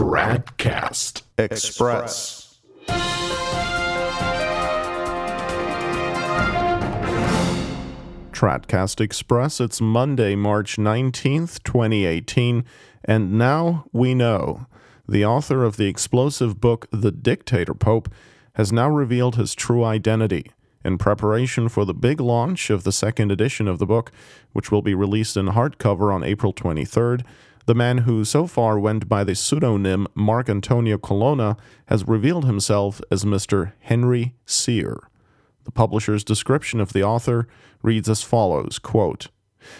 Tradcast Express. Tradcast Express. It's Monday, March 19th, 2018, and now we know. The author of the explosive book, The Dictator Pope, has now revealed his true identity. In preparation for the big launch of the second edition of the book, which will be released in hardcover on April 23rd, the man who so far went by the pseudonym Marcantonio Colonna has revealed himself as Mr. Henry Sire. The publisher's description of the author reads as follows quote,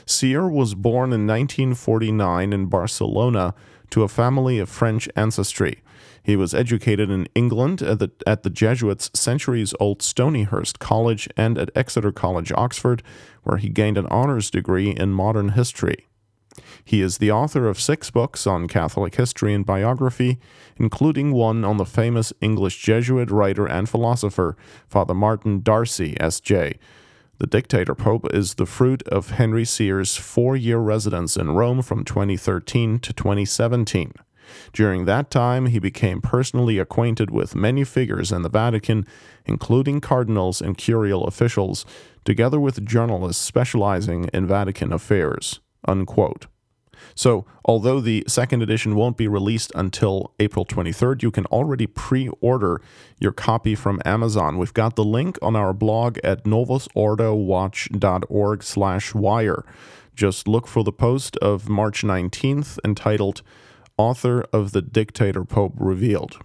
Sire was born in 1949 in Barcelona to a family of French ancestry. He was educated in England at the, at the Jesuits' centuries old Stonyhurst College and at Exeter College, Oxford, where he gained an honors degree in modern history. He is the author of six books on Catholic history and biography, including one on the famous English Jesuit writer and philosopher, Father Martin D'Arcy, S.J. The Dictator Pope is the fruit of Henry Sire's four year residence in Rome from 2013 to 2017. During that time, he became personally acquainted with many figures in the Vatican, including cardinals and curial officials, together with journalists specializing in Vatican affairs. Unquote. So, although the second edition won't be released until April 23rd, you can already pre order your copy from Amazon. We've got the link on our blog at novusordowatch.org slash wire. Just look for the post of March 19th entitled Author of the Dictator Pope Revealed.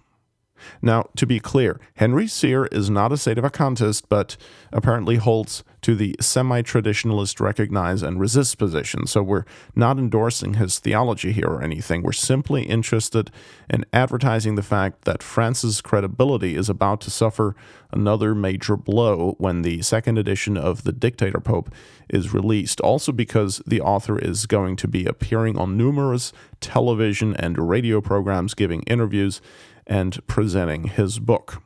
Now, to be clear, Henry Sire is not a sedevacantist, but apparently holds to the semi traditionalist recognize and resist position. So we're not endorsing his theology here or anything. We're simply interested in advertising the fact that Francis' credibility is about to suffer another major blow when the second edition of The Dictator Pope is released. Also, because the author is going to be appearing on numerous television and radio programs, giving interviews and presenting his book.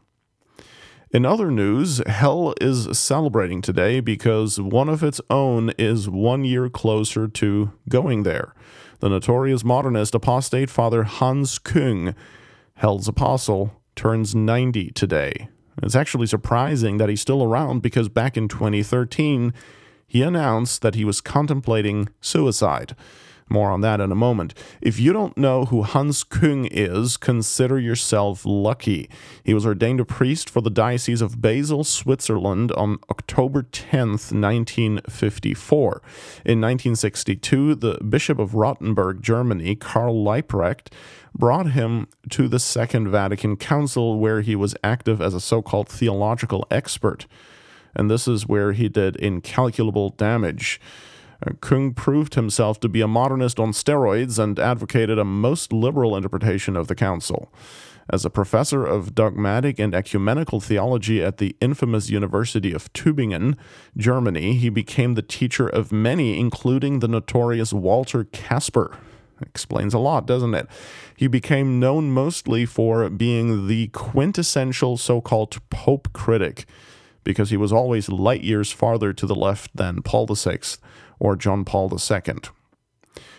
In other news, Hell is celebrating today because one of its own is one year closer to going there. The notorious modernist apostate Father Hans Küng, Hell's apostle, turns 90 today. It's actually surprising that he's still around because back in 2013, he announced that he was contemplating suicide. More on that in a moment. If you don't know who Hans Küng is, consider yourself lucky. He was ordained a priest for the Diocese of Basel, Switzerland on October 10th, 1954. In 1962, the Bishop of Rottenburg, Germany, Karl Leiprecht, brought him to the Second Vatican Council, where he was active as a so called theological expert. And this is where he did incalculable damage. Küng proved himself to be a modernist on steroids and advocated a most liberal interpretation of the Council. As a professor of dogmatic and ecumenical theology at the infamous University of Tübingen, Germany, he became the teacher of many, including the notorious Walter Kasper. Explains a lot, doesn't it? He became known mostly for being the quintessential so called Pope critic, because he was always light years farther to the left than Paul VI or John Paul II.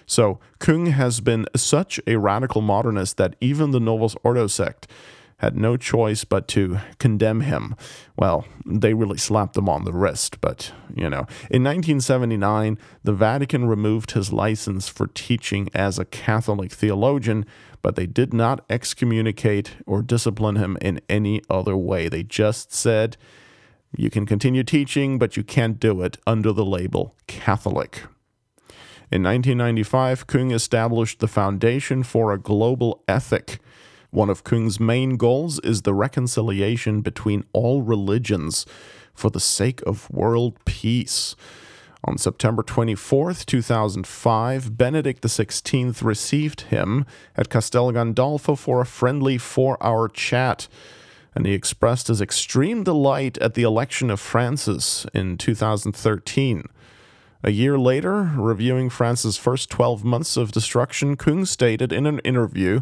So, Küng has been such a radical modernist that even the Novus Ordo sect had no choice but to condemn him. Well, they really slapped him on the wrist, but, you know. In 1979, the Vatican removed his license for teaching as a Catholic theologian, but they did not excommunicate or discipline him in any other way. They just said, you can continue teaching, but you can't do it under the label Catholic. In 1995, Küng established the Foundation for a Global Ethic. One of Küng's main goals is the reconciliation between all religions for the sake of world peace. On September 24, 2005, Benedict XVI received him at Castel Gandolfo for a friendly four hour chat and he expressed his extreme delight at the election of Francis in 2013. A year later, reviewing Francis' first 12 months of destruction, Küng stated in an interview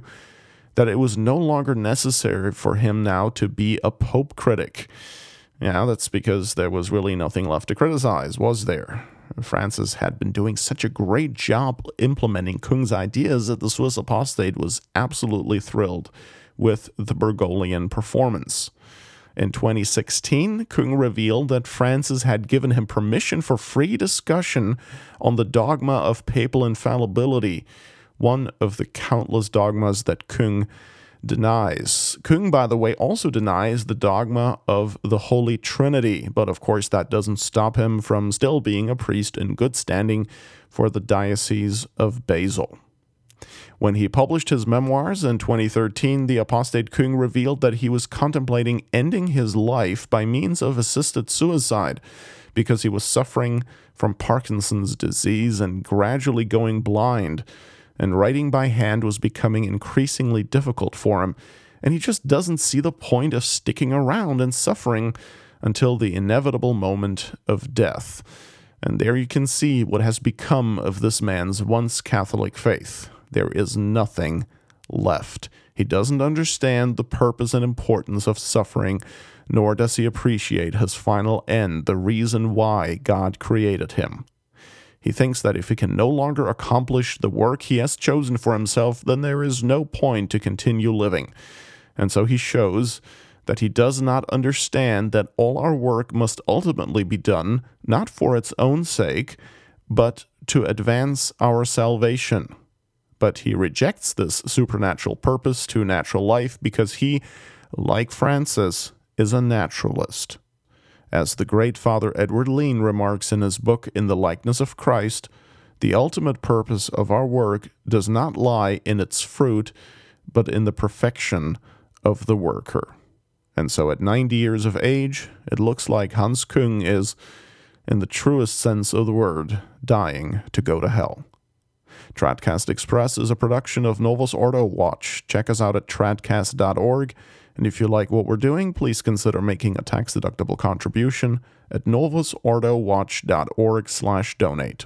that it was no longer necessary for him now to be a Pope critic. Yeah, that's because there was really nothing left to criticize, was there? Francis had been doing such a great job implementing Kung's ideas that the Swiss apostate was absolutely thrilled with the Bergoglian performance. In 2016, Kung revealed that Francis had given him permission for free discussion on the dogma of papal infallibility, one of the countless dogmas that Kung denies. Kung, by the way, also denies the dogma of the Holy Trinity, but of course that doesn't stop him from still being a priest in good standing for the Diocese of Basel. When he published his memoirs in 2013, the apostate Kung revealed that he was contemplating ending his life by means of assisted suicide because he was suffering from Parkinson's disease and gradually going blind, and writing by hand was becoming increasingly difficult for him, and he just doesn't see the point of sticking around and suffering until the inevitable moment of death. And there you can see what has become of this man's once Catholic faith there is nothing left. He doesn't understand the purpose and importance of suffering, nor does he appreciate his final end, the reason why God created him. He thinks that if he can no longer accomplish the work he has chosen for himself, then there is no point to continue living. And so he shows that he does not understand that all our work must ultimately be done not for its own sake, but to advance our salvation but he rejects this supernatural purpose to natural life because he, like Francis, is a naturalist. As the great Father Edward Leen remarks in his book In the Likeness of Christ, the ultimate purpose of our work does not lie in its fruit, but in the perfection of the worker. And so at 90 years of age, it looks like Hans Kung is, in the truest sense of the word, dying to go to hell. Tradcast Express is a production of Novus Ordo Watch. Check us out at tradcast.org. And if you like what we're doing, please consider making a tax-deductible contribution at novusordowatch.org slash donate.